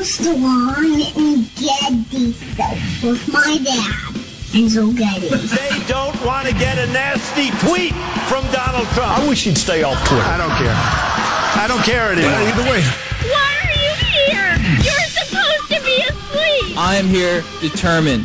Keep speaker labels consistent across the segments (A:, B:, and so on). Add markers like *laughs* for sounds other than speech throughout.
A: Armstrong and Getty soap with my dad, Enzo Getty.
B: They don't want to get a nasty tweet from Donald Trump.
C: I wish he'd stay off Twitter.
B: I don't care. I don't care anymore.
C: either way.
D: Why are you here? You're supposed to be asleep.
E: I am here determined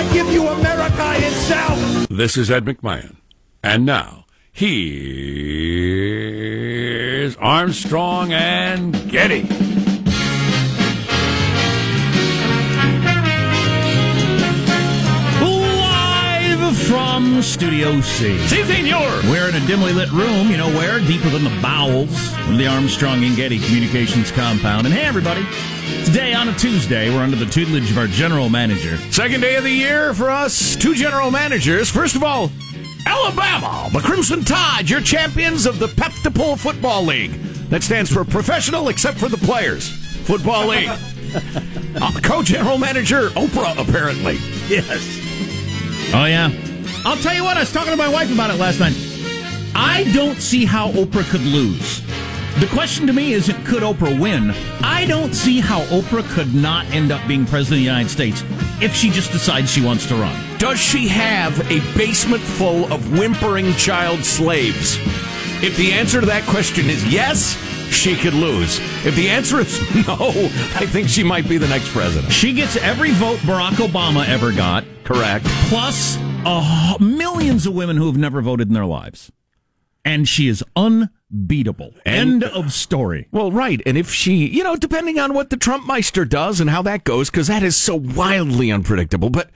F: I give you America itself.
G: This is Ed McMahon. And now, here's Armstrong and Getty.
H: Live from Studio C.
G: Si, senor!
H: We're in a dimly lit room, you know where? Deeper than the bowels of the Armstrong and Getty Communications compound. And hey, everybody, today on a Tuesday, we're under the tutelage of our general manager.
G: Second day of the year for us, two general managers. First of all, Alabama, the Crimson Tide, your champions of the Pep-to-Pull Football League. That stands for Professional Except for the Players Football League. *laughs* uh, co-general manager Oprah, apparently.
H: Yes. Oh, yeah. I'll tell you what, I was talking to my wife about it last night. I don't see how Oprah could lose. The question to me isn't could Oprah win? I don't see how Oprah could not end up being president of the United States if she just decides she wants to run.
G: Does she have a basement full of whimpering child slaves? If the answer to that question is yes, she could lose. If the answer is *laughs* no, I think she might be the next president.
H: She gets every vote Barack Obama ever got,
G: Correct.
H: plus uh, millions of women who have never voted in their lives. And she is unbeatable.
G: And-
H: End of story.
G: Well, right. And if she, you know, depending on what the Trumpmeister does and how that goes, because that is so wildly unpredictable. But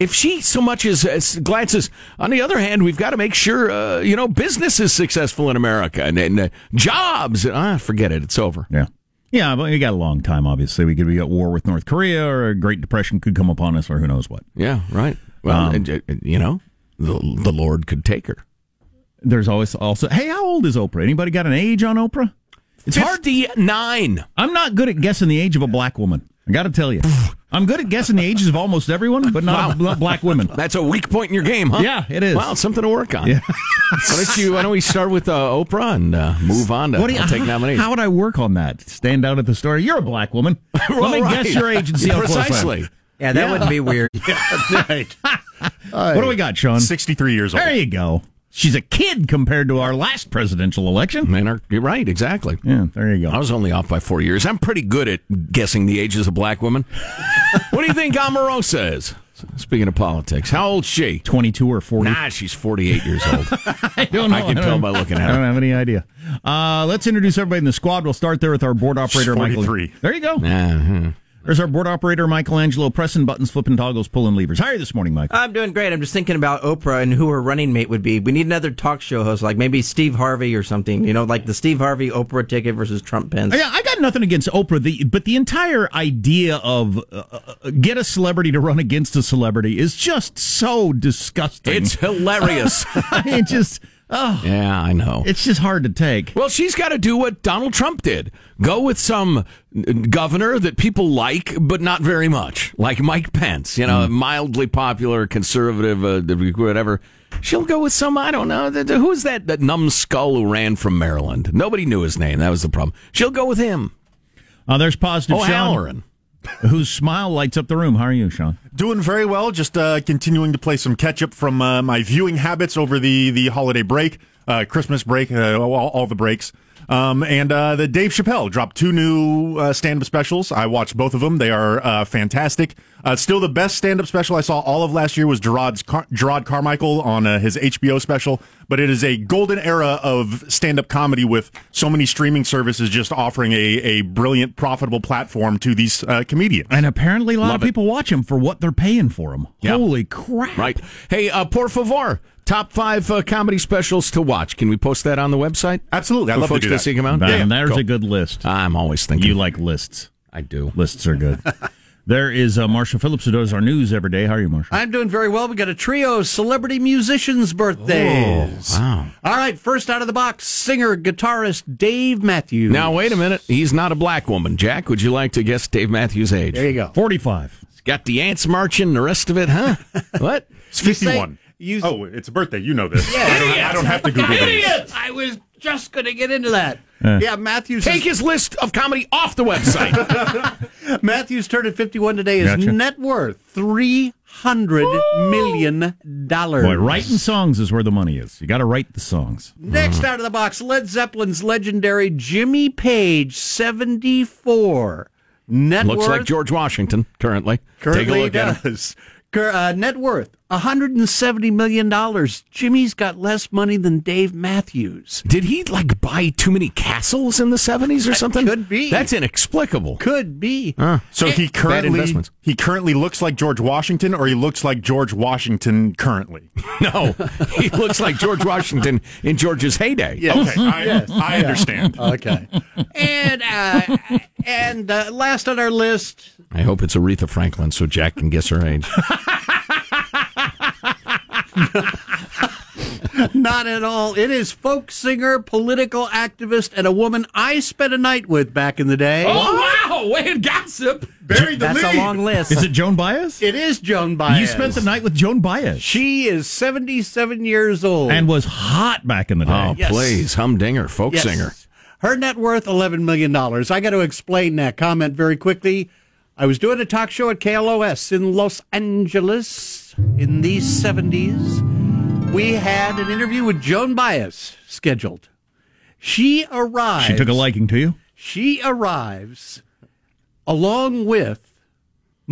G: if she so much as, as glances, on the other hand, we've got to make sure, uh, you know, business is successful in America and, and uh, jobs. Ah, forget it. It's over.
H: Yeah. Yeah, but we got a long time, obviously. We could be at war with North Korea, or a Great Depression could come upon us, or who knows what.
G: Yeah, right. Well,
H: Um,
G: and, uh, you know, the, the Lord could take her.
H: There's always also, hey, how old is Oprah? Anybody got an age on Oprah?
G: It's hard to nine.
H: I'm not good at guessing the age of a black woman. I got to tell you, I'm good at guessing the ages of almost everyone, but not, not black women.
G: That's a weak point in your game, huh?
H: Yeah, it is.
G: Well, something to work on.
H: Yeah. *laughs*
G: why don't you? Why don't we start with uh, Oprah and uh, move on to
H: What do you,
G: I'll take
H: how,
G: nominations?
H: how would I work on that? Stand out at the store. You're a black woman.
G: Well, *laughs*
H: Let me
G: right.
H: guess your age and see how close I am.
G: precisely.
I: yeah, that wouldn't be weird. *laughs*
C: right.
H: What do we got, Sean?
C: 63 years old.
H: There you go. She's a kid compared to our last presidential election.
G: Man, are- you're right. Exactly.
H: Yeah, there you go.
G: I was only off by four years. I'm pretty good at guessing the ages of black women. *laughs* what do you think Omarosa is? Speaking of politics, how old's she?
H: 22 or 40.
G: Nah, she's 48 years old. *laughs*
H: I don't know.
G: I can
H: don't
G: tell by looking at her.
H: I don't have any idea. Uh, let's introduce everybody in the squad. We'll start there with our board operator, Michael.
C: 43.
H: There you go.
G: Uh-huh.
H: There's our board operator, Michelangelo, pressing buttons, flipping toggles, pulling levers. How are you this morning, Mike?
J: I'm doing great. I'm just thinking about Oprah and who her running mate would be. We need another talk show host, like maybe Steve Harvey or something. You know, like the Steve Harvey Oprah ticket versus Trump Pence.
H: Yeah, I got nothing against Oprah, the, but the entire idea of uh, uh, get a celebrity to run against a celebrity is just so disgusting.
G: It's hilarious. *laughs*
H: it just, oh,
G: yeah, I know.
H: it's just hard to take.
G: Well, she's got to do what Donald Trump did. Go with some uh, governor that people like, but not very much, like Mike Pence, you know, mildly popular, conservative, uh, whatever. She'll go with some, I don't know, who's that, that numbskull who ran from Maryland? Nobody knew his name. That was the problem. She'll go with him.
H: Uh, there's positive
G: Oh,
H: Sean,
G: Halloran. *laughs*
H: whose smile lights up the room. How are you, Sean?
C: Doing very well. Just uh, continuing to play some catch up from uh, my viewing habits over the, the holiday break, uh, Christmas break, uh, all, all the breaks. Um, and uh, the Dave Chappelle dropped two new uh, stand up specials. I watched both of them. They are uh, fantastic. Uh, still, the best stand up special I saw all of last year was Jerrod's Car- Jerrod Carmichael on uh, his HBO special. But it is a golden era of stand up comedy with so many streaming services just offering a, a brilliant, profitable platform to these uh, comedians.
H: And apparently, a lot
G: Love
H: of
G: it.
H: people watch him for what they're paying for him.
G: Yeah.
H: Holy crap!
G: Right. Hey, uh, por favor, top five uh, comedy specials to watch. Can we post that on the website?
C: Absolutely. I'd
G: For
C: love to
G: folks
C: do
G: to
C: that.
G: see come out.
H: And there's
G: Cool.
H: a good list.
G: I'm always thinking.
H: You like lists.
G: I do.
H: Lists are good. *laughs* there is uh, Marshall Phillips who does our news every day. How are you, Marshall?
K: I'm doing very well. We got a trio of celebrity musicians' birthdays.
G: Oh, wow.
K: All right, first out of the box, singer guitarist Dave Matthews.
G: Now, wait a minute. He's not a black woman. Jack, would you like to guess Dave Matthews' age?
K: There you go.
H: 45.
G: He's got the ants marching, the rest of it, huh? *laughs* what?
C: It's 51.
K: You-
C: oh, it's a birthday. You know this. *laughs* I, don't, I don't have to Google these.
K: Idiot! I was just going to get into that.
H: Uh.
K: yeah, Matthews.
G: Take
K: is,
G: his list of comedy off the website. *laughs*
K: Matthews turned at 51 today. His
H: Gotcha.
K: net worth three hundred million dollars.
H: Boy, writing songs is where the money is. You got to write the songs.
K: Next out of the box, Led Zeppelin's legendary Jimmy Page, 74. Net worth
G: Looks
K: worth,
G: like George Washington currently.
K: currently
G: Take a look at him.
K: does. Uh, net worth, $170 million. Jimmy's got less money than Dave Matthews.
G: Did he like buy too many castles in the seventies or something?
K: could be.
G: That's inexplicable.
K: Could be.
C: So he currently he currently looks like George Washington, or he looks like George Washington currently. *laughs*
G: No, *laughs* he looks like George Washington in George's heyday.
C: Okay, I, *laughs* I understand.
K: Okay. and uh, and uh, last on our list,
G: I hope it's Aretha Franklin so Jack can guess her age. *laughs*
K: not at all. It is folk singer, political activist, and a woman I spent a night with back in the day.
G: Oh, wow! Way to gossip.
C: Buried the
J: That's
C: lead.
J: a long list.
H: Is it Joan Baez?
K: It is Joan Baez.
H: You spent the night with Joan Baez
K: She is 77 years old.
H: and was hot back in the day.
G: Oh,
K: Yes.
G: please, humdinger, folk
K: Yes.
G: singer.
K: Her net worth $11 million. I got to explain that comment very quickly. I was doing a talk show at KLOS in Los Angeles in the 70s. We had an interview with Joan Baez scheduled. She arrives.
H: She took a liking to you?
K: She arrives along with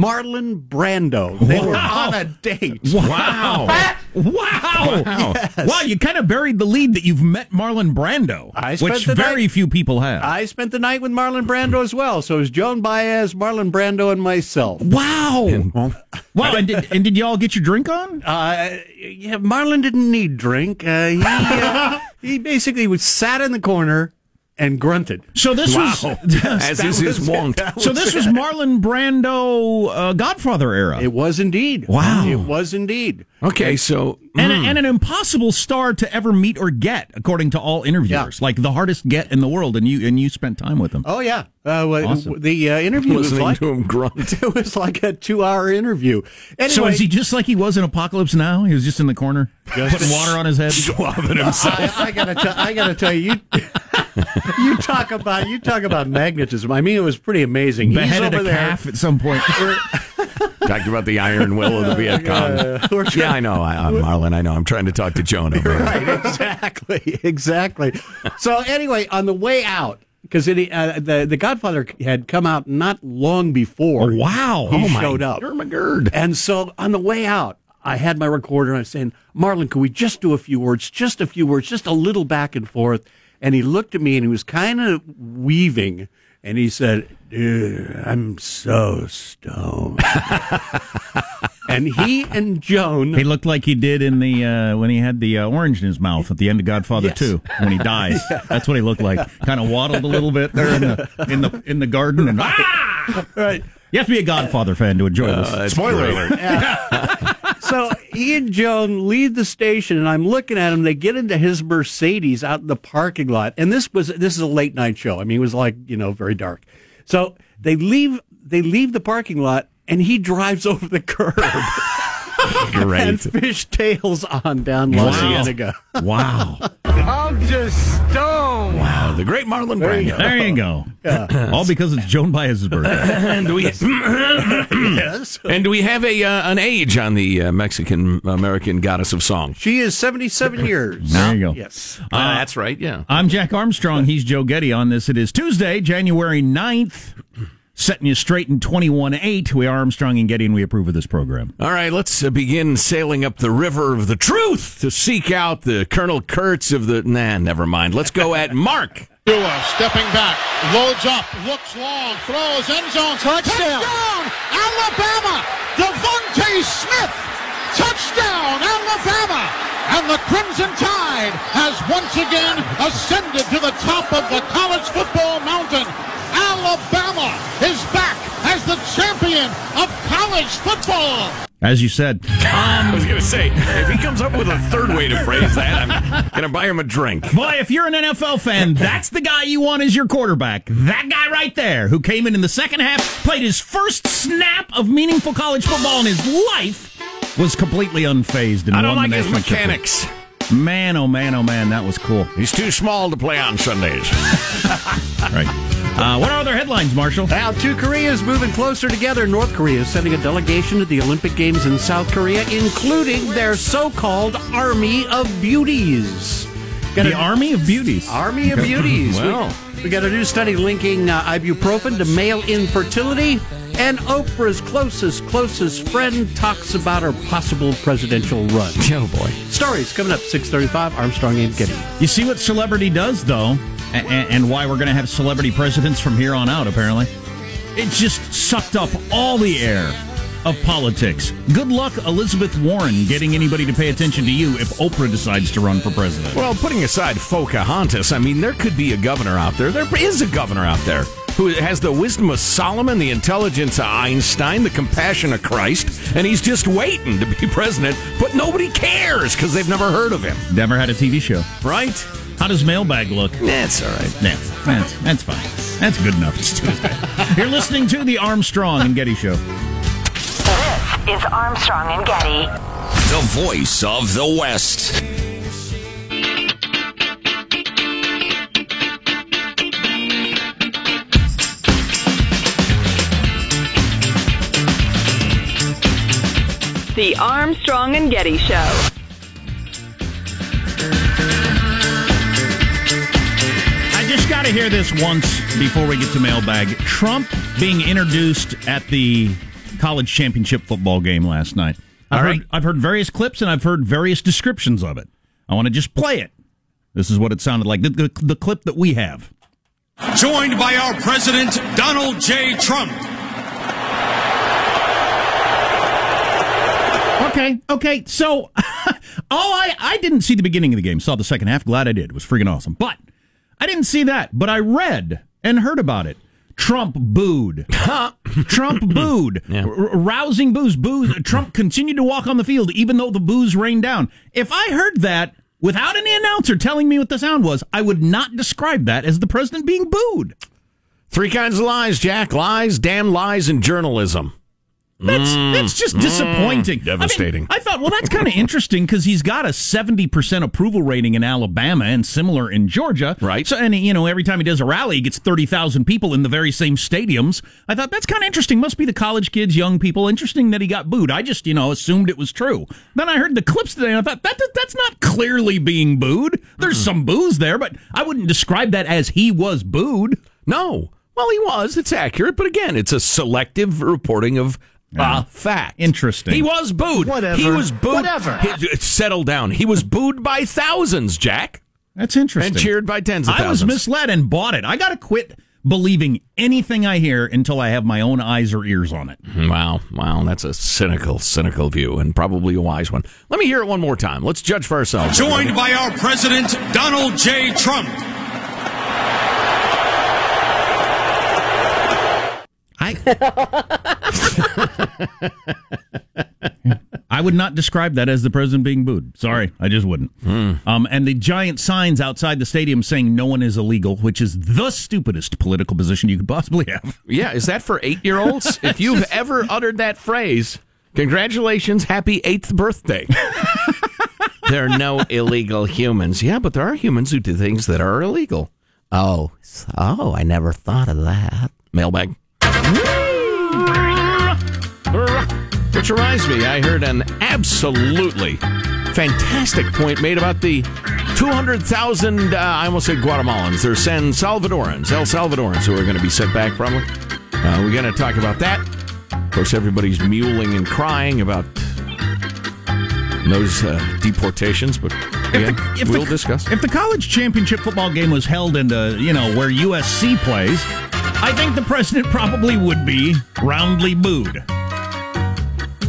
K: Marlon Brando. They were on a date.
H: Wow. *laughs* Wow. Wow. Wow, you kind of buried the lead that you've met Marlon Brando,
K: I spent
H: which very
K: night-
H: few people have.
K: I spent the night with Marlon Brando as well. So it was Joan Baez, Marlon Brando, and myself.
H: wow. wow, and did, and did you all get your drink on? *laughs*
K: Uh, yeah, Marlon didn't need drink. Uh, he uh, he basically was sat in the corner and grunted.
H: So this
G: Wow. *laughs*
H: was
G: As is his wont.
H: So this was Marlon Brando uh, Godfather era.
K: It was indeed.
H: Wow.
K: It was indeed.
G: Okay, so
H: and, and an impossible star to ever meet or get, according to all interviewers. Like the hardest get in the world, and you and you spent time with him.
K: Oh yeah. Uh, well,
H: Awesome.
K: The uh, interview was
G: listening
K: like
G: to him grunt. *laughs*
K: it was like a two-hour interview. Anyway,
H: So is he just like he was in Apocalypse Now? He was just in the corner, putting water on his head. *laughs*
K: swabbing I, I gotta, t- I gotta tell you, you, *laughs* you talk about, you talk about magnetism. I mean, it was pretty amazing. He's
H: Beheaded
K: over
H: a
K: there.
H: calf at some point.
G: Talked about the iron will of the Viet Cong. Yeah, I know, I, I'm Marlon. I know. I'm trying to talk to here. *laughs*
K: Right, exactly, exactly. So anyway, on the way out, because uh, the the Godfather had come out not long before.
H: wow.
K: he
G: Oh,
K: showed up.
G: Ermagerd.
K: And so on the way out, I had my recorder and I was saying, Marlon, could we just do a few words, just a few words, just a little back and forth? And he looked at me and he was kind of weaving and he said, Dude, I'm so stoned. *laughs* and he and Joan.
H: He looked like he did in the uh, when he had the uh, orange in his mouth at the end of Godfather
K: Yes.
H: Two when he *laughs* dies. That's what he looked like. Kind of waddled a little bit there in the in the in the garden and ah!
K: Right.
H: You have to be a Godfather fan to enjoy this.
C: Spoiler alert. *laughs*
K: so he and Joan leave the station, and I'm looking at him. They get into his Mercedes out in the parking lot, and this was this is a late night show. I mean, it was like you know very dark. So they leave they leave the parking lot, and he drives *laughs* over the curb and
G: Great.
K: fishtails on down La
H: Wow. Wow.
F: I'm just stoned.
G: Wow, the great Marlon Brando.
H: There you go. *laughs* All because it's Joan Baez's birthday. *laughs*
G: And do we,
K: yes,
G: and do we have a uh, an age on the uh, Mexican American goddess of song?
K: she is 77 *laughs* years.
H: There you go.
K: Yes.
G: Uh, that's right. Yeah.
H: I'm Jack Armstrong. He's Joe Getty on this. It is Tuesday, January 9th. Setting you straight in 21 8. We are Armstrong and Getty, and we approve of this program.
G: All right, let's uh, begin sailing up the river of the truth to seek out the Colonel Kurtz of the. Nah, never mind. Let's go at *laughs* Mark.
L: Tua stepping back, loads up, looks long, throws end zone, touchdown! Alabama! DeVonta Smith Touchdown, Alabama! And the Crimson Tide has once again ascended to the top of the college football mountain. Alabama is back as the champion of college football.
H: As you said.
G: Um, I was going to say, if he comes up with a third way to phrase that, I'm going to buy him a drink.
H: Boy, if you're an NFL fan, that's the guy you want as your quarterback. That guy right there, who came in in the second half, played his first snap of meaningful college football in his life, was completely unfazed and
G: I don't like his
H: national championship.
G: mechanics.
H: Man, oh man, oh man, that was cool.
G: He's too small to play on Sundays. *laughs*
H: right. Uh, what are other headlines, Marshall?
K: Now, two Koreas moving closer together. North Korea is sending a delegation to the Olympic Games in South Korea, including their so-called Army of Beauties. Got
H: The
K: a-
H: Army of Beauties.
K: Army of *laughs* Beauties.
G: Well.
K: we, we got a new study linking uh, ibuprofen to male infertility, and Oprah's closest, closest friend talks about her possible presidential run. *laughs*
G: Oh, boy.
K: Stories coming up 635, Armstrong and Getty.
H: You see what celebrity does, though, a- a- and why we're going to have celebrity presidents from here on out, apparently. It just sucked up all the air of politics. Good luck, Elizabeth Warren, getting anybody to pay attention to you if Oprah decides to run for president.
G: Well, putting aside Pocahontas, I mean, there could be a governor out there. There is a governor out there who has the wisdom of Solomon, the intelligence of Einstein, the compassion of Christ, and he's just waiting to be *laughs* president, but nobody cares because they've never heard of him.
H: Never had a TV show.
G: Right?
H: How does mailbag look?
G: That's all right.
H: Yeah, that's, that's fine. That's good enough. It's Tuesday. *laughs* You're listening to the Armstrong and Getty Show.
M: This is Armstrong and Getty.
N: The voice of the West.
M: The Armstrong and Getty Show.
H: I just got to hear this once before we get to mailbag. Trump being introduced at the college championship football game last night. I've,
G: All
H: heard. I've heard various clips and I've heard various descriptions of it. I want to just play it. This is what it sounded like. The, the, the clip that we have.
O: Joined by our president, Donald J. Trump.
H: Okay, okay. So, *laughs* all I I didn't see the beginning of the game. Saw the second half. Glad I did. It was freaking awesome. But I didn't see that. But I read and heard about it. Trump booed. *laughs* Trump booed. *laughs*
G: Yeah.
H: R- rousing boos. Boos. Trump continued to walk on the field even though the boos rained down. If I heard that without any announcer telling me what the sound was, I would not describe that as the president being booed.
G: Three kinds of lies, Jack. Lies, damn lies, and journalism.
H: That's that's just disappointing.
G: Mm. Devastating.
H: I, mean, I thought, well, that's kind of interesting because he's got a seventy percent approval rating in Alabama and similar in Georgia.
G: Right.
H: So, and you know, every time he does a rally, he gets thirty thousand people in the very same stadiums. I thought that's kind of interesting. Must be the college kids, young people. Interesting that he got booed. I just, you know, assumed it was true. Then I heard the clips today, and I thought that that's not clearly being booed. There's some boos there, but I wouldn't describe that as he was booed.
G: No. Well, he was. It's accurate, but again, it's a selective reporting of uh, fact.
H: Interesting.
G: He was booed.
P: Whatever.
G: He was booed.
P: Whatever.
G: He- settle down. He was booed by thousands, Jack,
H: That's interesting.
G: and cheered by tens of
H: I was misled and bought it. I got to quit believing anything I hear until I have my own eyes or ears on it.
G: Wow, wow, that's a cynical, cynical view, and probably a wise one. Let me hear it one more time. Let's judge for ourselves.
O: Joined by our president, Donald J. Trump.
H: I *laughs* *laughs* *laughs* I would not describe that as the president being booed. Sorry, I just wouldn't. Um, and the giant signs outside the stadium saying no one is illegal, which is the stupidest political position you could possibly have.
G: Yeah, is that for eight year olds? *laughs* if you've ever uttered that phrase, congratulations, happy eighth birthday. *laughs* there are no illegal humans. Yeah, but there are humans who do things that are illegal. Oh, oh, I never thought of that. Mailbag. Which reminds me, I heard an absolutely fantastic point made about the 200,000, uh, I almost said Guatemalans. They're San Salvadorans, El Salvadorans, who are going to be sent back probably. Uh, we're going to talk about that. Of course, everybody's mewling and crying about those uh, deportations, but yeah,
H: If
G: we'll
H: the,
G: discuss.
H: If the college championship football game was held in, the, you know, where USC plays, I think the president probably would be roundly booed.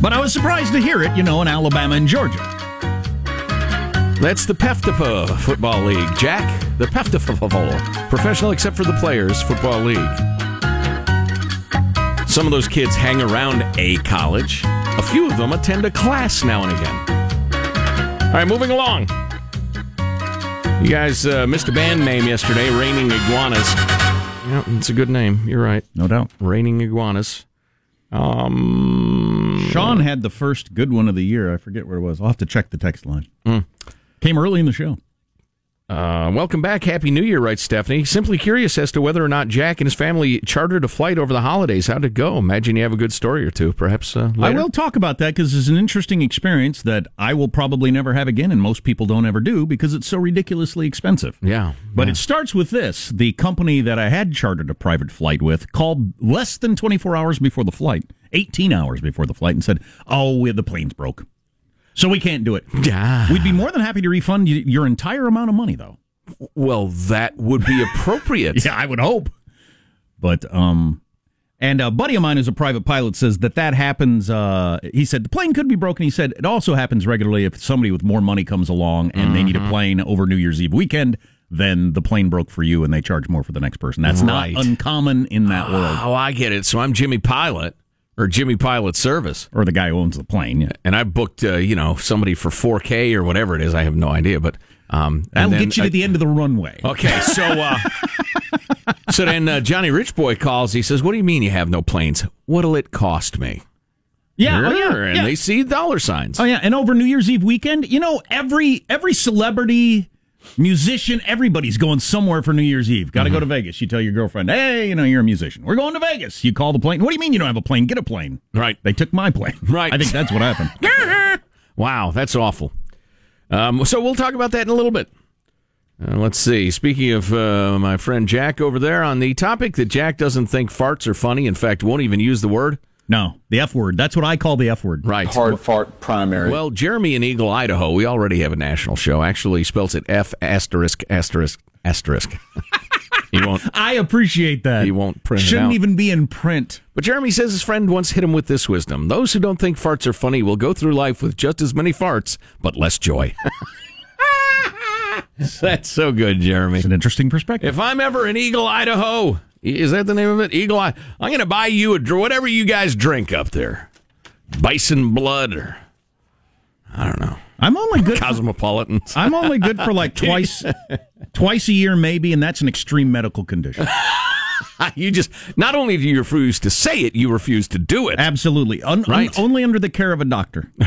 H: But I was surprised to hear it, you know, in Alabama and Georgia.
G: That's the PEFTPA Football League, Jack. The PEFTPA Professional except for the Players Football League. Some of those kids hang around a college. A few of them attend a class now and again. All right, moving along. You guys uh, missed a band name yesterday, Raining Iguanas. Yeah, it's a good name. You're right.
H: No doubt.
G: Raining Iguanas. Um,
H: Sean had the first good one of the year. I forget where it was. I'll have to check the text line. Hmm. Came early in the show.
G: Uh, welcome back. Happy New Year, writes Stephanie. Simply curious as to whether or not Jack and his family chartered a flight over the holidays. How'd it go? Imagine you have a good story or two, perhaps uh,
H: I will talk about that because it's an interesting experience that I will probably never have again, and most people don't ever do because it's so ridiculously expensive.
G: Yeah.
H: But it starts with this. The company that I had chartered a private flight with called less than 24 hours before the flight, 18 hours before the flight, and said, Oh, the plane's broke. So we can't do it.
G: Yeah.
H: We'd be more than happy to refund you your entire amount of money, though.
G: Well, that would be appropriate. *laughs*
H: yeah, I would hope. But um, and a buddy of mine who's a private pilot says that that happens. Uh, he said the plane could be broken. He said it also happens regularly if somebody with more money comes along and they need a plane over New Year's Eve weekend. Then the plane broke for you, and they charge more for the next person. That's
G: Right.
H: not uncommon in that world.
G: Oh, I get it. So I'm Jimmy Pilot or Jimmy Pilot Service.
H: Or the guy who owns the plane. Yeah.
G: And I booked, uh, you know, somebody for 4K or whatever it is. I have no idea, but um, and
H: That'll get you
G: I-
H: to the end of the runway.
G: Okay, so uh, *laughs* so then uh, Johnny Rich Boy calls. He says, "What do you mean you have no planes? What'll it cost me?"
H: Yeah, oh, yeah,
G: and
H: yeah.
G: they see dollar signs.
H: Oh yeah, and over New Year's Eve weekend, you know, every every celebrity, musician, everybody's going somewhere for New Year's Eve. Got to go to Vegas. You tell your girlfriend, "Hey, you know, you're a musician. We're going to Vegas." You call the plane. What do you mean you don't have a plane? Get a plane.
G: Right.
H: They took my plane. *laughs*
G: Right.
H: I think that's what happened. *laughs*
G: Wow, that's awful. Um, so we'll talk about that in a little bit. Uh, let's see. Speaking of uh, my friend Jack over there, on the topic that Jack doesn't think farts are funny, in fact, won't even use the word.
H: No, the F word. That's what I call the F word.
G: Right.
Q: Hard fart primary.
G: Well, Jeremy in Eagle, Idaho, we already have a national show. Actually, he spells it F asterisk asterisk asterisk. *laughs* he won't.
H: I appreciate that.
G: He won't print
H: Shouldn't
G: out.
H: even be in print.
G: But Jeremy says his friend once hit him with this wisdom: those who don't think farts are funny will go through life with just as many farts, but less joy. *laughs* That's so good, Jeremy.
H: It's an interesting perspective.
G: If I'm ever in Eagle, Idaho, is that the name of it? Eagle, Eye. I'm going to buy you a whatever you guys drink up there, bison blood or I don't know,
H: I'm only good.
G: cosmopolitans.
H: I'm only good for like *laughs* twice, twice a year, maybe, and that's an extreme medical condition. *laughs*
G: you just not only do you refuse to say it, you refuse to do it.
H: Absolutely, Un- un-
G: Right.
H: only under the care of a doctor, *laughs*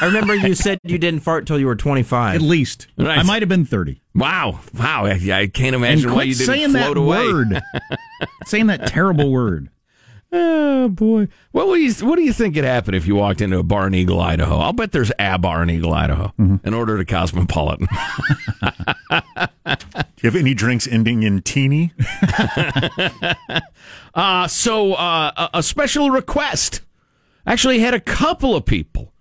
J: I remember you said you didn't fart till you were 25.
H: at least.
G: Right.
H: I might have been thirty.
G: Wow, wow! I, I can't imagine why you didn't
H: saying
G: float
H: that
G: away.
H: word. *laughs* saying that terrible word.
G: Oh boy! What would you What do you think would happen if you walked into a bar in Eagle, Idaho? I'll bet there's a bar in Eagle, Idaho,
H: Mm-hmm.
G: and ordered a cosmopolitan. *laughs*
C: Do you have any drinks ending in teeny? *laughs*
G: Uh, so uh, a, a special request. Actually, had a couple of people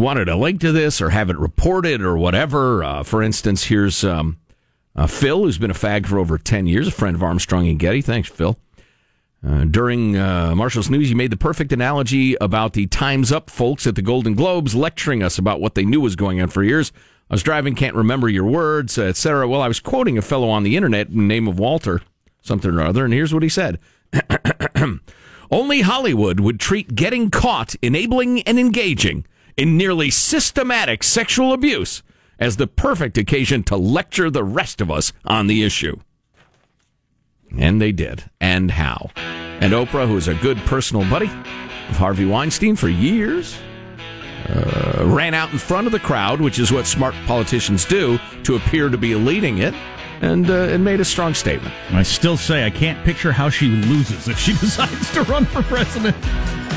G: wanted a link to this or have it reported or whatever. Uh, for instance, here's um, uh, Phil, who's been a fag for over 10 years, a friend of Armstrong and Getty. Thanks, Phil. Uh, during uh, Marshall's News, you made the perfect analogy about the Time's Up folks at the Golden Globes lecturing us about what they knew was going on for years. I was driving, can't remember your words, etc. Well, I was quoting a fellow on the internet, in the name of Walter, something or other, and here's what he said. *clears throat* Only Hollywood would treat getting caught enabling and engaging in nearly systematic sexual abuse as the perfect occasion to lecture the rest of us on the issue. And they did. And how? And Oprah, who is a good personal buddy of Harvey Weinstein for years, uh, ran out in front of the crowd, which is what smart politicians do, to appear to be leading it, and, uh, and made a strong statement.
H: I still say I can't picture how she loses if she *laughs* decides to run for president.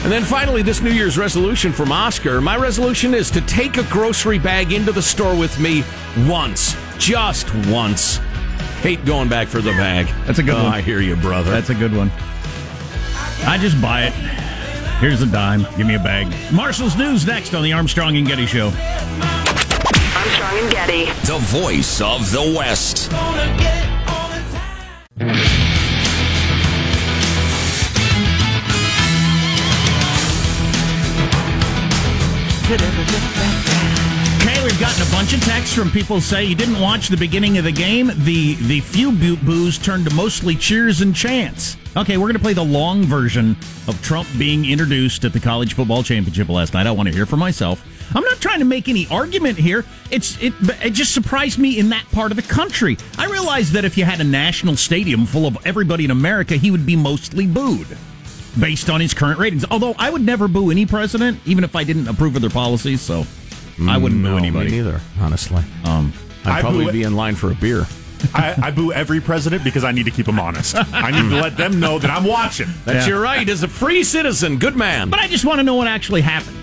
G: And then finally, this New Year's resolution from Oscar. My resolution is to take a grocery bag into the store with me once, just once. Hate going back for the bag.
H: That's a good
G: Oh,
H: one.
G: I hear you, brother.
H: That's a good one. I just buy it. Here's a dime. Give me a bag. Marshall's News next on the Armstrong and Getty Show.
M: Armstrong and Getty.
N: The voice of the West.
H: We've gotten a bunch of texts from people say you didn't watch the beginning of the game. The the few boo- boos turned to mostly cheers and chants. Okay, we're going to play the long version of Trump being introduced at the college football championship last night. I want to hear for myself. I'm not trying to make any argument here. It's it it just surprised me in that part of the country. I realized that if you had a national stadium full of everybody in America, he would be mostly booed based on his current ratings. Although I would never boo any president, even if I didn't approve of their policies. So I wouldn't
G: no,
H: boo anybody.
G: Me neither, honestly.
H: Um,
G: I'd
C: I
G: probably
C: boo-
G: be in line for a beer.
C: I, I boo every president because I need to keep them honest. I need to let them know that I'm watching.
G: That's
H: Yeah.
G: your right as a free citizen. Good man.
H: But I just want to know what actually happened.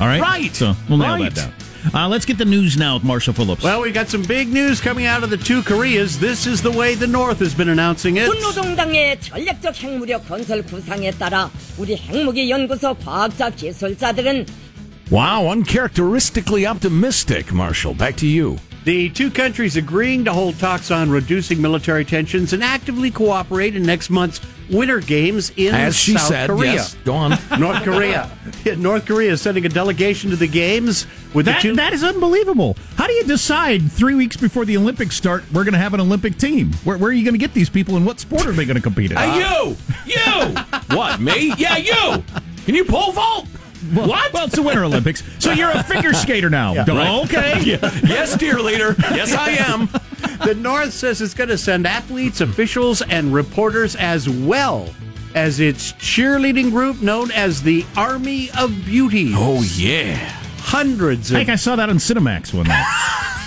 H: All right,
G: Right.
H: So we'll nail
K: Right.
H: that down. Uh, let's get the news now with Marshall Phillips.
K: Well, we got some big news coming out of the two Koreas. This is the way the North has been announcing it.
Q: 군노동당의 전략적 핵무력 건설 구상에 따라 우리 핵무기 연구소 과학자 기술자들은
G: Wow, uncharacteristically optimistic, Marshall. Back to you.
K: The two countries agreeing to hold talks on reducing military tensions and actively cooperate in next month's Winter Games in
G: As she
K: South
G: said,
K: Korea.
G: yes. Go on. *laughs*
K: North Korea. Yeah, North Korea is sending a delegation to the games with
H: that,
K: the two.
H: that is unbelievable. How do you decide three weeks before the Olympics start we're going to have an Olympic team? Where, where are you going to get these people and what sport are they going to compete in?
G: Hey, you! You! *laughs* what, me? Yeah, you! Can you pole vault?
H: Well,
G: what?
H: Well, it's the Winter Olympics. So you're a figure skater now.
K: Yeah, right.
H: Okay. *laughs*
G: yes, dear leader. Yes, I am. *laughs*
K: the North says it's going to send athletes, officials, and reporters as well as its cheerleading group known as the Army of Beauty.
G: Oh, yeah.
K: Hundreds
H: I think I saw that on Cinemax one night. *laughs*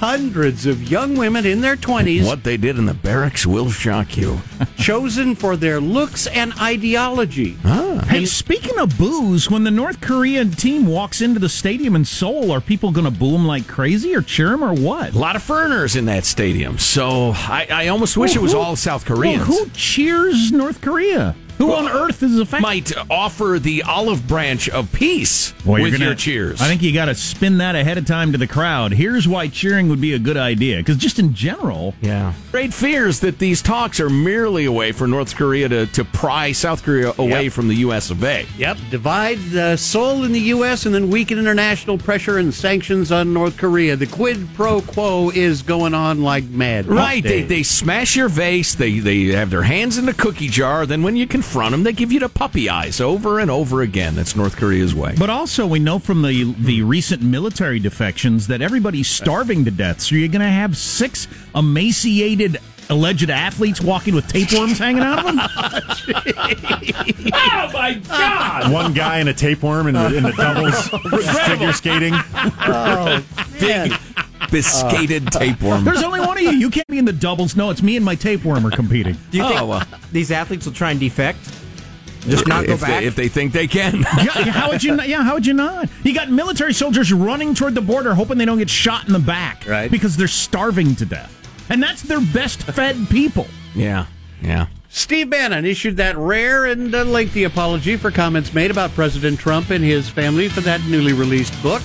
K: hundreds of young women in their 20s
G: What they did in the barracks will shock you. *laughs*
K: chosen for their looks and ideology. Ah.
H: Hey, speaking of booze, when the North Korean team walks into the stadium in Seoul, are people going to boo them like crazy or cheer them or what?
G: A lot of foreigners in that stadium, so I, I almost wish it was
H: Who-
G: all South
H: Well,
G: Koreans.
H: who cheers North Korea? Who on earth is affected?
G: might offer the olive branch of peace
H: Boy, you're
G: with
H: gonna-
G: your cheers?
H: I think you got to spin that ahead of time to the crowd. Here's why cheering would be a good idea. Because just in general,
G: Yeah. Great fears that these talks are merely a way for North Korea to, to pry South Korea away
K: Yep.
G: from the U.S. of A.
K: Yep, divide uh, Seoul in the U.S. and then weaken international pressure and sanctions on North Korea. The quid pro quo is going on like mad.
G: Right. They, they smash your vase. They, they have their hands in the cookie jar. Then when you confront them, they give you the puppy eyes over and over again. That's North Korea's way.
H: but also we know from the the recent military defections that everybody's starving to death. So you're going to have six emaciated alleged athletes walking with tapeworms hanging out of them. *laughs*
G: oh, my God.
C: One guy in a tapeworm in the, in the *laughs* doubles figure skating.
K: oh, man.
G: Big, biscuited tapeworm.
H: There's only one of you. You can't be in the doubles. No, it's me and my tapeworm are competing.
J: Do you think
G: Oh, well.
J: these athletes will try and defect? Just not go
G: if
J: back?
G: They, if they think they can.
H: yeah, how would you? not- Yeah, how would you not? You got military soldiers running toward the border, hoping they don't get shot in the back,
K: Right.
H: Because they're starving to death, and that's their best fed people.
G: yeah. Yeah.
K: Steve Bannon issued that rare and uh, lengthy apology for comments made about President Trump and his family for that newly released book.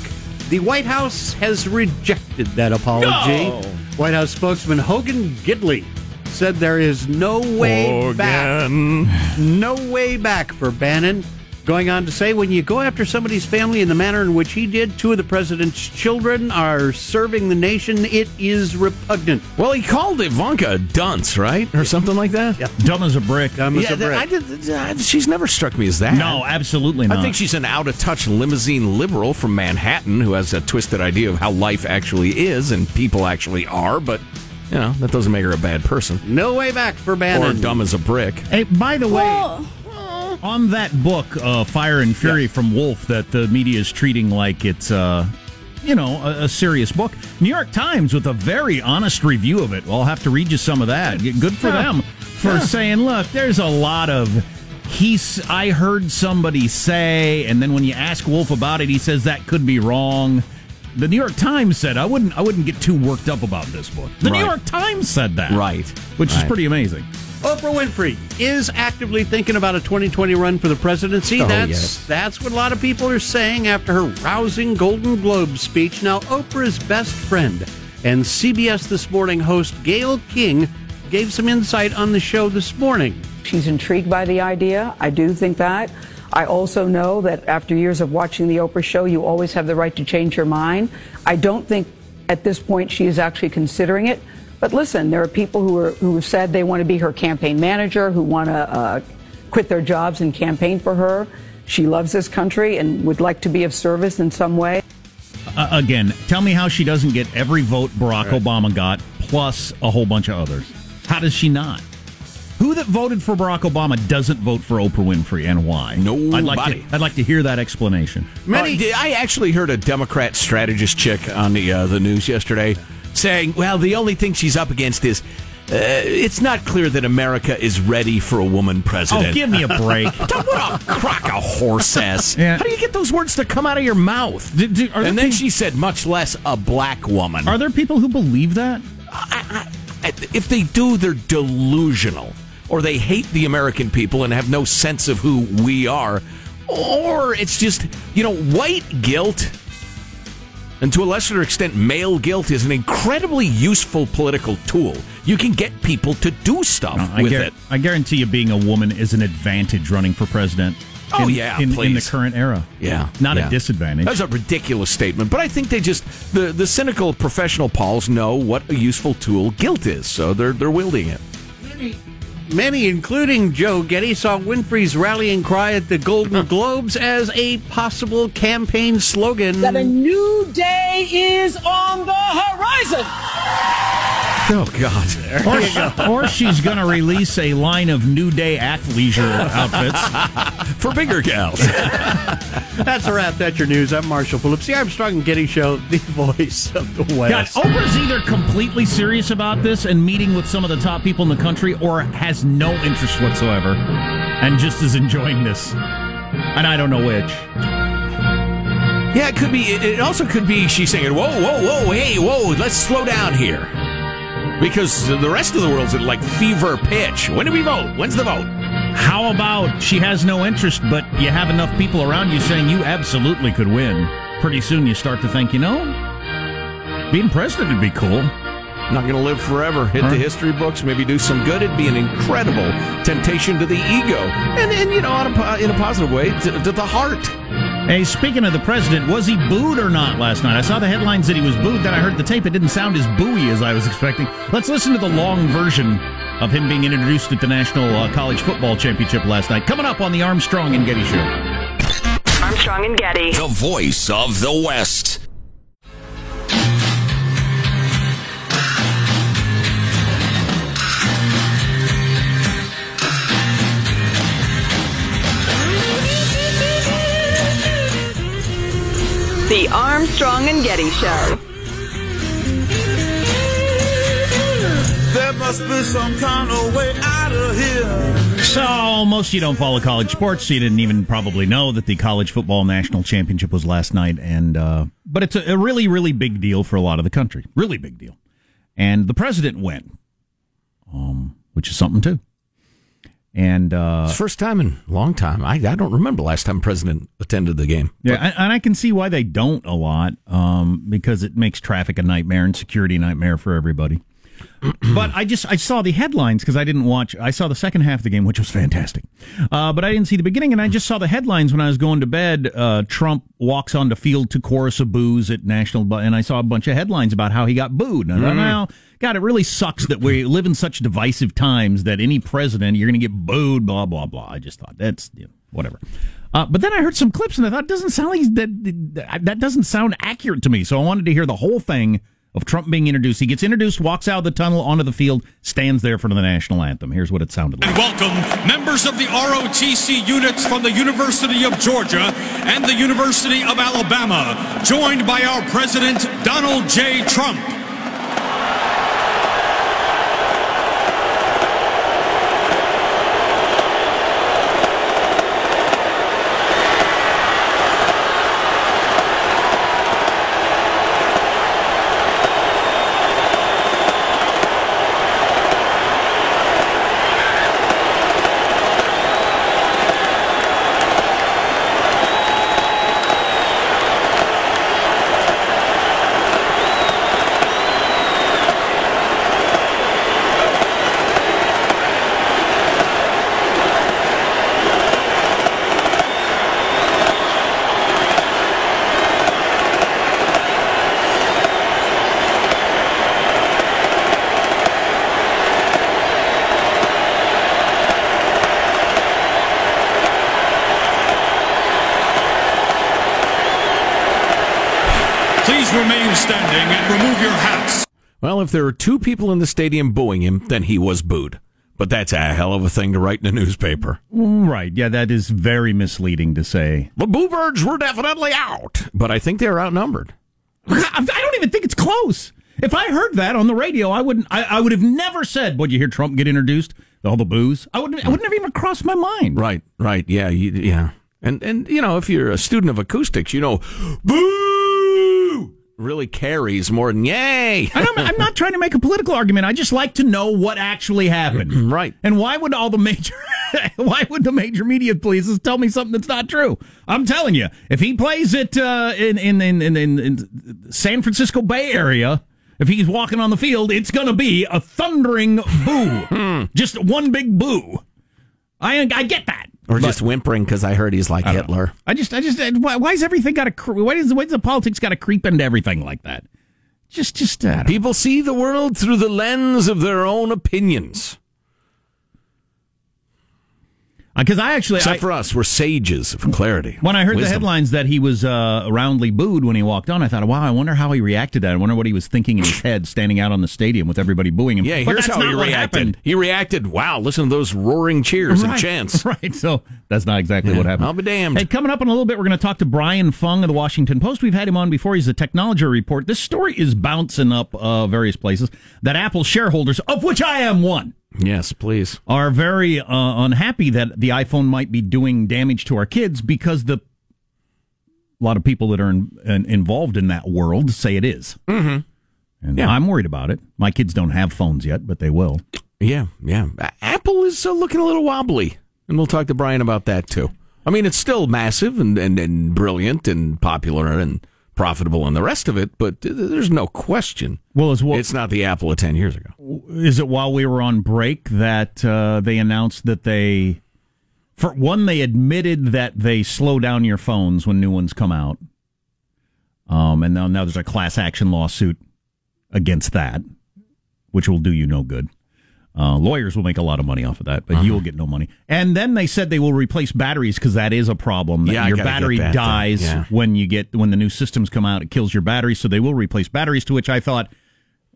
K: The White House has rejected that apology.
G: No.
K: White House spokesman Hogan Gidley said there is no way back. No way back for Bannon. Going on to say, when you go after somebody's family in the manner in which he did, two of the president's children are serving the nation, it is repugnant.
G: Well, he called Ivanka a dunce, right? Or something like that?
K: Yeah.
H: Dumb as a brick.
K: Dumb as
G: Yeah,
K: a brick.
G: I did, uh, she's never struck me as that.
H: No, absolutely not.
G: I think she's an out of touch limousine liberal from Manhattan who has a twisted idea of how life actually is and people actually are, but, you know, that doesn't make her a bad person.
K: no way back for Bannon.
G: Or dumb as a brick.
H: Hey, by the way, *laughs* on that book, uh, Fire and Fury from Wolff, that the media is treating like it's, uh, you know, a, a serious book. New York Times with a very honest review of it. Well, I'll have to read you some of that. Good for
K: Yeah.
H: them for saying, look, there's a lot of. He's. I heard somebody say, and then when you ask Wolff about it, he says that could be wrong. The New York Times said I wouldn't. I wouldn't get too worked up about this book. The New York Times said that,
G: Right.
H: Which is pretty amazing.
K: Oprah Winfrey is actively thinking about a 2020 run for the presidency.
G: Oh,
K: that's
G: yes.
K: that's what a lot of people are saying after her rousing Golden Globe speech. Now, Oprah's best friend and CBS This Morning host Gayle King gave some insight on the show this morning.
R: She's intrigued by the idea. I do think that. I also know that after years of watching the Oprah show, you always have the right to change your mind. I don't think at this point she is actually considering it. But listen, there are people who are who have said they want to be her campaign manager, who want to uh, quit their jobs and campaign for her. She loves this country and would like to be of service in some way.
H: Uh, again, tell me how she doesn't get every vote Barack Obama got, plus a whole bunch of others. How does she not? Who that voted for Barack Obama doesn't vote for Oprah Winfrey, and why?
G: Nobody.
H: I'd like to. I'd like to hear that explanation.
G: Many, I actually heard a Democrat strategist chick on the uh, the news yesterday saying, "Well, the only thing she's up against is." Uh, it's not clear that America is ready for a woman president.
H: Oh, give me a break. *laughs*
G: what a crock of horse ass.
H: Yeah.
G: How do you get those words to come out of your mouth?
H: Do- do- are
G: and then she said, much less a black woman.
H: Are there people who believe that?
G: if they do, they're delusional, or they hate the American people and have no sense of who we are, or it's just you know white guilt. And to a lesser extent, male guilt is an incredibly useful political tool. You can get people to do stuff
H: I,
G: with
H: guar-
G: it.
H: I guarantee you, being a woman is an advantage running for president.
G: Oh,
H: in,
G: yeah,
H: in, in the current era.
G: Yeah,
H: not
G: yeah.
H: a disadvantage.
G: That's a ridiculous statement, but I think they just the the cynical professional pols know what a useful tool guilt is, so they're they're wielding it.
K: Many, including Joe Getty, saw Winfrey's rallying cry at the Golden Globes as a possible campaign slogan.
Q: That a new day is on the horizon.
G: Oh God!
H: Or, or she's going to release a line of New Day athleisure outfits.
G: for bigger gals.
K: That's a wrap. That's your news. I'm Marshall Phillips, the Armstrong and Getty Show, the *laughs* voice of the
H: God,
K: West.
H: Oprah's either completely serious about this and meeting with some of the top people in the country, or has no interest whatsoever and just is enjoying this. And I don't know which.
G: Yeah, it could be. It it also could be she's saying, "Whoa, whoa, whoa, hey, whoa, let's slow down here," because the rest of the world's at like fever pitch. When do we vote? When's the vote?
H: How about she has no interest, but you have enough people around you saying you absolutely could win? Pretty soon you start to think, you know, being president would be cool.
G: Not going to live forever. Hit
H: Huh?
G: the history books. Maybe do some good. It'd be an incredible temptation to the ego, and, and you know, on a, in a positive way, to, to the heart.
H: Hey, speaking of the president, was he booed or not last night? I saw the headlines that he was booed. Then I heard the tape. It didn't sound as booey as I was expecting. Let's listen to the long version of him being introduced at the National uh, College Football Championship last night. Coming up on the Armstrong and Getty Show.
M: Armstrong and Getty.
N: The voice of the West.
M: Armstrong and Getty Show.
B: There must be some kind of way out of here.
H: So, most of you don't follow college sports, so you didn't even probably know that the college football national championship was last night. And uh, but it's a, a really, really big deal for a lot of the country. Really big deal. And the president went, um, which is something too. And uh,
G: first time in a long time. I, I don't remember last time president attended the game.
H: Yeah, and, and I can see why they don't a lot, um, because it makes traffic a nightmare and security a nightmare for everybody. *clears throat* but I just I saw the headlines because I didn't watch. I saw the second half of the game, which was fantastic, uh, but I didn't see the beginning. And I just saw the headlines when I was going to bed. Uh, Trump walks on the field to chorus of boos at national, bu- and I saw a bunch of headlines about how he got booed. And I thought,
G: Mhm.
H: well, God, it really sucks that we live in such divisive times that any president you're going to get booed. Blah blah blah. I just thought that's you know, whatever. Uh, but then I heard some clips and I thought doesn't sound like that. That doesn't sound accurate to me. So I wanted to hear the whole thing of Trump being introduced. He gets introduced, walks out of the tunnel onto the field, stands there for the national anthem. Here's what it sounded like.
O: And welcome members of the ROTC units from the University of Georgia and the University of Alabama, joined by our President Donald J. Trump.
G: If there were two people in the stadium booing him, then he was booed. But that's a hell of a thing to write in a newspaper.
H: Right. Yeah, that is very misleading to say.
G: The Boobirds were definitely out. But I think they were outnumbered.
H: I don't even think it's close. If I heard that on the radio, I wouldn't. I, I would have never said, "Would you hear Trump get introduced?" All the boos. I wouldn't. I would never even cross my mind.
G: Right, right. Yeah, you, yeah. And, and, you know, if you're a student of acoustics, you know, boo really carries more than yay.
H: I'm, I'm not trying to make a political argument. I just like to know what actually happened. *clears throat*
G: right.
H: And why would all the major *laughs* why would the major media places tell me something that's not true? I'm telling you, if he plays it uh, in, in, in in in San Francisco Bay Area, if he's walking on the field, it's going to be a thundering boo. just one big boo. I I get that.
G: Or just whimpering because I heard he's like
H: I
G: Hitler.
H: know. I just, I just, why, why is everything got a, why does, why does the politics got to creep into everything like that? Just, just uh,
G: People see the world through the lens of their own opinions.
H: Because I actually,
G: Except
H: I-
G: for us, we're sages of clarity.
H: When I heard the headlines that he was uh, roundly booed when he walked on, I thought, wow, I wonder how he reacted to that. I wonder what he was thinking in his head standing out on the stadium with everybody booing him.
G: Yeah,
H: But
G: here's how he reacted.
H: happened.
G: He reacted, wow, listen to those roaring cheers and chants. *laughs*
H: Right, so that's not exactly
G: Yeah,
H: what happened.
G: I'll be damned.
H: Hey, coming up in a little bit, we're going to talk to Brian Fung of the Washington Post. We've had him on before. He's a technology report. This story is bouncing up uh, various places that Apple shareholders, of which I am one,
G: Yes, please.
H: are very uh, unhappy that the iPhone might be doing damage to our kids because the a lot of people that are in, in, involved in that world say it is.
G: Mm-hmm.
H: And I'm worried about it. My kids don't have phones yet, but they will.
G: Yeah, yeah. Apple is uh, looking a little wobbly, and we'll talk to Brian about that too. I mean, it's still massive and, and, and brilliant and popular and profitable and the rest of it, but there's no question.
H: Well, well,
G: it's not the Apple of 10 years ago.
H: Is it while we were on break that uh, they announced that they, for one, they admitted that they slow down your phones when new ones come out, um, and now now there's a class action lawsuit against that, which will do you no good. Uh, lawyers will make a lot of money off of that, but
G: Uh-huh.
H: you'll get no money. And then they said they will replace batteries because that is a problem. That
G: Yeah,
H: your battery dies
G: Yeah.
H: when you get when the new systems come out. It kills your battery, so they will replace batteries. To which I thought,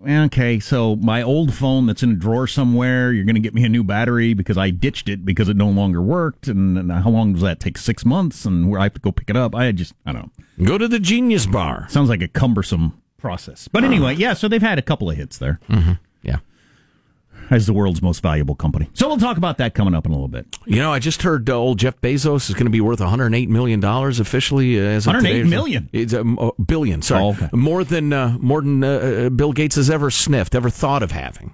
H: okay, so my old phone that's in a drawer somewhere, you're going to get me a new battery because I ditched it because it no longer worked. And, and how long does that take? Six months, and where I have to go pick it up. I just I don't know.
G: Go to the Genius Bar.
H: Sounds like a cumbersome process. But anyway, yeah. So they've had a couple of hits there.
G: Mm-hmm.
H: As the world's most valuable company. So we'll talk about that coming up in a little bit.
G: You know, I just heard uh, old Jeff Bezos is going to be worth 108 million dollars officially uh, as of
H: 108
G: today
H: million?
G: It's a uh, billion. Sorry,
H: Oh, okay.
G: more than uh, more than uh, uh, Bill Gates has ever sniffed, ever thought of having.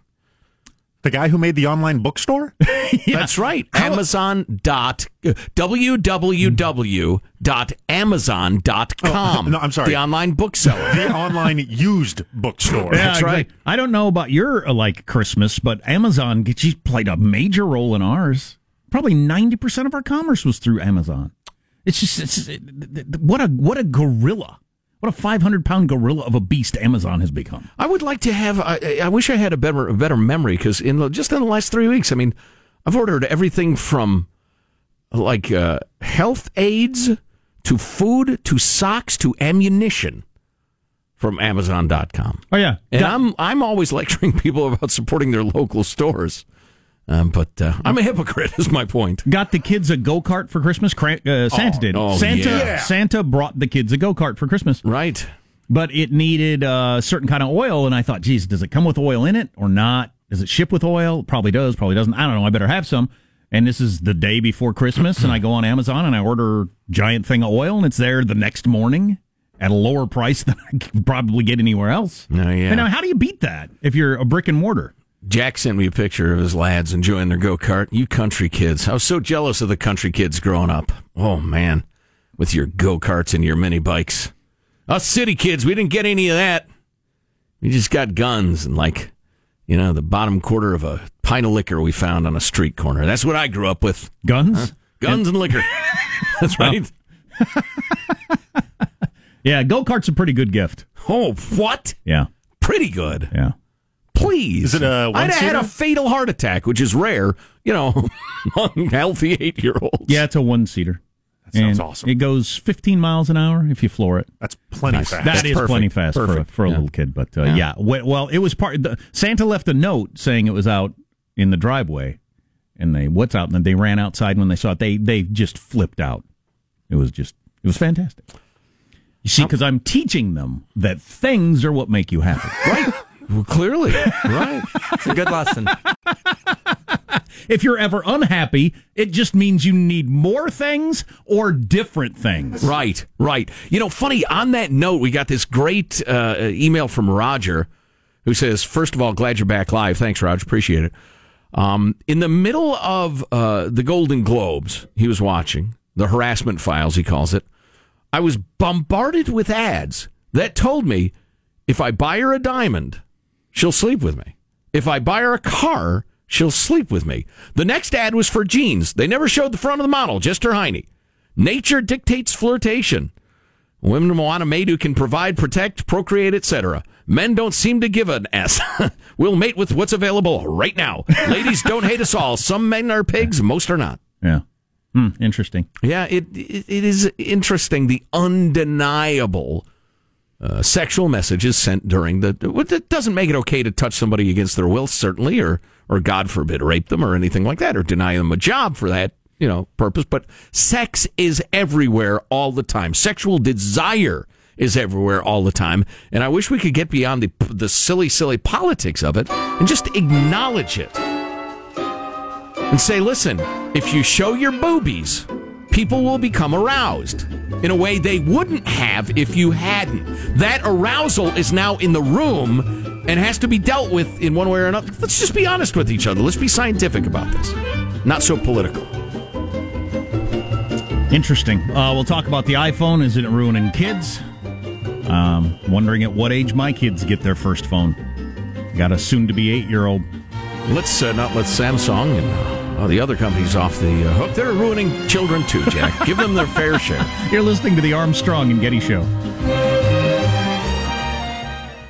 C: The guy who made the online bookstore? *laughs*
G: That's right. Amazon dot www dot amazon dot com.
C: Oh, no, I'm sorry.
G: The online bookseller.
C: the online used bookstore.
H: Yeah,
G: That's right.
H: exactly. I don't know about your uh, like Christmas, but Amazon she's played a major role in ours. Probably ninety percent of our commerce was through Amazon. It's just it's, it, what a what a gorilla, what a five hundred pound gorilla of a beast Amazon has become.
G: I would like to have. I, I wish I had a better a better memory because in the, just in the last three weeks, I mean, I've ordered everything from like uh, health aids to food to socks to ammunition from Amazon.com.
H: Oh yeah,
G: And I'm I'm always lecturing *laughs* people about supporting their local stores, um, but uh, I'm a hypocrite. *laughs* Is my point.
H: Got the kids a go kart for Christmas. Cra- uh, Santa
G: Oh,
H: did.
G: oh,
H: Santa
G: yeah.
H: Santa brought the kids a go kart for Christmas.
G: Right.
H: But it needed a certain kind of oil, and I thought, geez, does it come with oil in it or not? Does it ship with oil? Probably does. Probably doesn't. I don't know. I better have some. And this is the day before Christmas, and I go on Amazon and I order giant thing of oil, and it's there the next morning at a lower price *laughs* than I could probably get anywhere else.
G: Oh, yeah.
H: And now, how do you beat that if you're a brick and mortar?
G: Jack sent me a picture of his lads enjoying their go kart. You country kids. I was so jealous of the country kids growing up. Oh, man. With your go karts and your mini bikes. Us city kids, we didn't get any of that. We just got guns and, like, you know, the bottom quarter of a pint of liquor we found on a street corner. That's what I grew up with.
H: Guns?
G: Guns and liquor. *laughs* That's right. *laughs*
H: Yeah, go kart's a pretty good gift.
G: Oh, what?
H: Yeah.
G: Pretty good.
H: Yeah.
G: Please.
C: Is it a
G: I'd have had a fatal heart attack, which is rare, you know, *laughs* among healthy eight year olds.
H: Yeah, it's a one seater.
C: Sounds awesome.
H: It goes 15 miles an hour if you floor it.
C: That's plenty
H: Nice.
C: fast.
H: That
C: That's
H: is
C: perfect.
H: plenty fast for a,
C: Perfect.
H: for a
C: Yeah.
H: little kid. But uh,
C: Yeah.
H: yeah, well, it was part. The, Santa left a note saying it was out in the driveway, and they what's out, and they ran outside when they saw it. They they just flipped out. It was just it was fantastic. You see, because I'm teaching them that things are what make you happy.
G: Right. *laughs* Well, clearly. *laughs* Right.
J: It's a good lesson. *laughs*
H: if you're ever unhappy, it just means you need more things or different things.
G: Right, right. You know, funny, on that note, we got this great uh, email from Roger who says, First of all, glad you're back live. Thanks, Roger. Appreciate it. Um, in the middle of uh, the Golden Globes, he was watching the harassment files, he calls it. I was bombarded with ads that told me if I buy her a diamond, she'll sleep with me. If I buy her a car, she'll sleep with me. The next ad was for jeans. They never showed the front of the model, just her hiney. Nature dictates flirtation. Women want a maid who can provide, protect, procreate, etc. Men don't seem to give an S. *laughs* we'll mate with what's available right now. Ladies don't hate us all. Some men are pigs, most are not.
H: Yeah. Hmm, interesting.
G: Yeah, it, it it is interesting the undeniable uh, sexual messages sent during the. That doesn't make it okay to touch somebody against their will, certainly, or or God forbid, rape them or anything like that, or deny them a job for that you know purpose. But sex is everywhere all the time. Sexual desire is everywhere all the time, and I wish we could get beyond the the silly, silly politics of it and just acknowledge it and say, listen, if you show your boobies, people will become aroused in a way they wouldn't have if you hadn't. That arousal is now in the room and has to be dealt with in one way or another. Let's just be honest with each other. Let's be scientific about this, not so political.
H: Interesting. Uh, we'll talk about the iPhone. Is it ruining kids? Um, wondering at what age my kids get their first phone. Got a soon to be eight year old.
G: Let's uh, not let Samsung and uh, the other companies off the uh, hook. They're ruining children too, Jack. Give them their fair share. *laughs*
H: You're listening to the Armstrong and Getty Show.